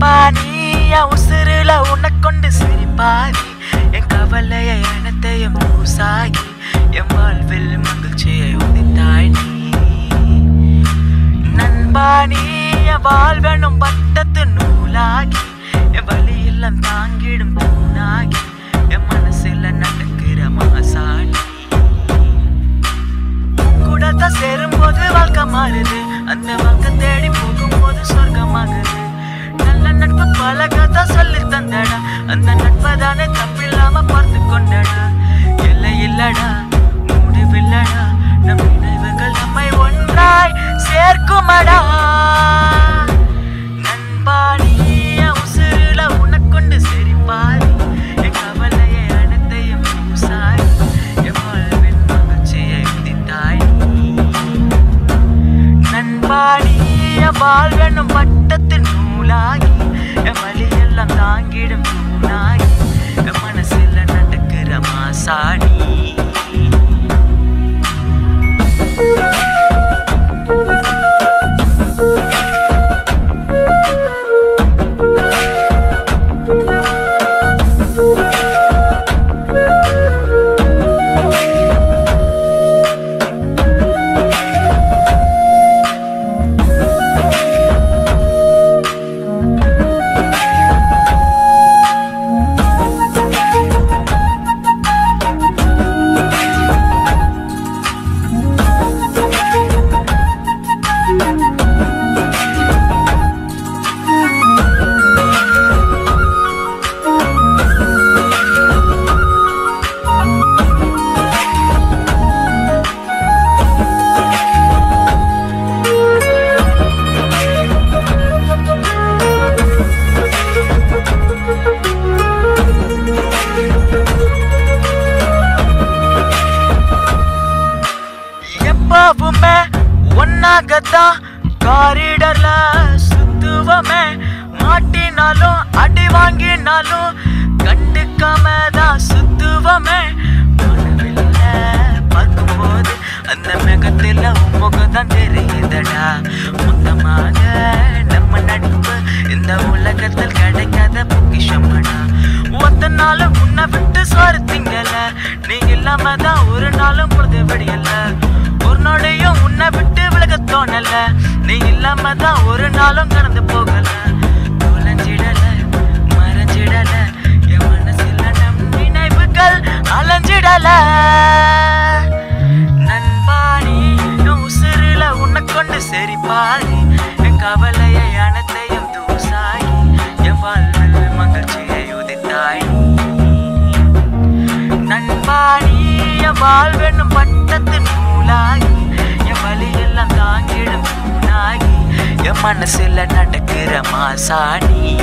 பாடியா உசுருல உன்னை கொண்டு சிரிப்பாரி கவலையை அனைத்தையும் பூசாகி என் வாழ்வில் மகிழ்ச்சியை உதித்தாய் நீ. நண்பா நீ என் வாழ்வெனும் பட்டத்து நூலாகி என் வழியெல்லாம் தாங்கிடும் தூணாகி என் மனசில் நடக்கிற மாசாணி கூடத்தான் சேரும்போது வாழ்க்கை மாறுது அந்த பார்த்து கொண்டடா இல்லை இல்லடா முடிவில்லடா. நம் நினைவுகள் நம்மை ஒன்றாய் சேர்க்குமடா. நண்பா வாழ்வெனும் பட்டத்தின் நூலாகி என் வழியெல்லாம் தாங்கிடும் நூலாகி என் மனசு மாசாணி எப்பவுமே ஒன்னாகத்தான் காரிடர்ல சுத்துவமே. மாட்டினாலும் அடி வாங்கினாலும் கண்டுக்காம தான் சுத்துவமே பார்க்கும்போது அந்த மேகத்துல உன் தான் தெரியுதடா. மொத்தமாக நம்ம நட்பு இந்த உலகத்தில் கிடைக்காத பொக்கிஷமடா. ஒத்த நாளும் உன்னை விட்டு சோறு திங்கல நீ இல்லாம தான் ஒரு நாளும் பொழுது விடியல தோணல. நீ இல்லாம தான் ஒரு நாளும் கடந்து போகல. தொலைஞ்சிடல மறைஞ்சிடல. என் மனசில் நம் நினைவுகள் அலைஞ்சிடல. நண்பாணி என் உசுருல உன்னை கொண்டு சரி பாரி என் கவலையை அனைத்தையும் தூசாகி என் வாழ்வில் மகிழ்ச்சியை உதித்தாய். நண்பாணி என் வாழ்வென்னும் பட்டத்தின் மனசுல நடக்கிற மாசாணி.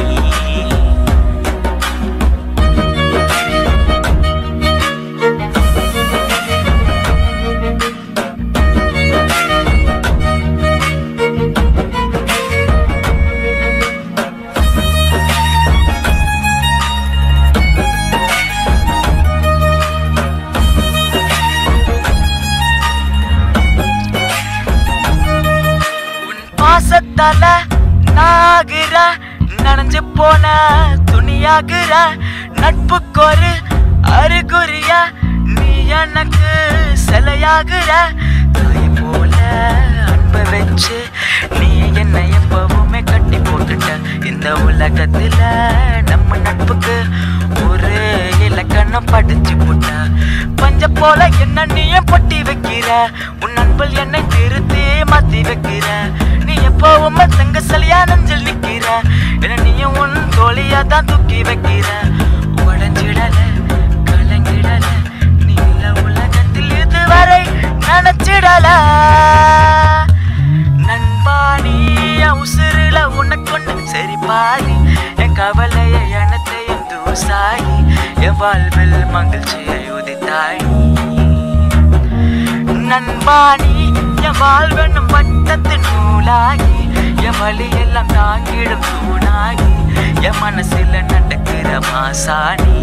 பாசத்தால நாகுற நனைஞ்சு போன துணியாகுற நட்புக்கொரு அறிகுறிய நீ எனக்கு சிலையாகுற. தாய் போல அன்பை வச்சு நீ என்னை எப்பவுமே கட்டி போட்டுட்ட. இந்த உலகத்துல நம்ம நட்புக்கு ஒரு இலக்கணம் படிச்சு போட்ட. பஞ்ச போல என்ன நீயும் பொட்டி வைக்கிற? உன் அன்பில் என்னை திருத்தி மாத்தி வைக்கிற. நீ தங்க சலியா நெஞ்சில் நிக்கிற. என நீயும் உன் தோழியா தான் தூக்கி வைக்கிற. உடஞ்சிடல கலங்கிடல நீல உலகத்தில் இதுவரை நினைச்சிடல. நண்பா நீ என் உசுருல உனக்கொண்டு சரி பாரி என் கவலைய அனைத்தையும் தூசாயி என் வாழ்வில் மகிழ்ச்சியை உதித்தாய். நண்பாணி என் வாழ்வென்னும் பட்டத்து நூலாகி என் வழி எல்லாம் தாங்கிடும் தூணாகி என் மனசில் நடக்கிற மாசாணி.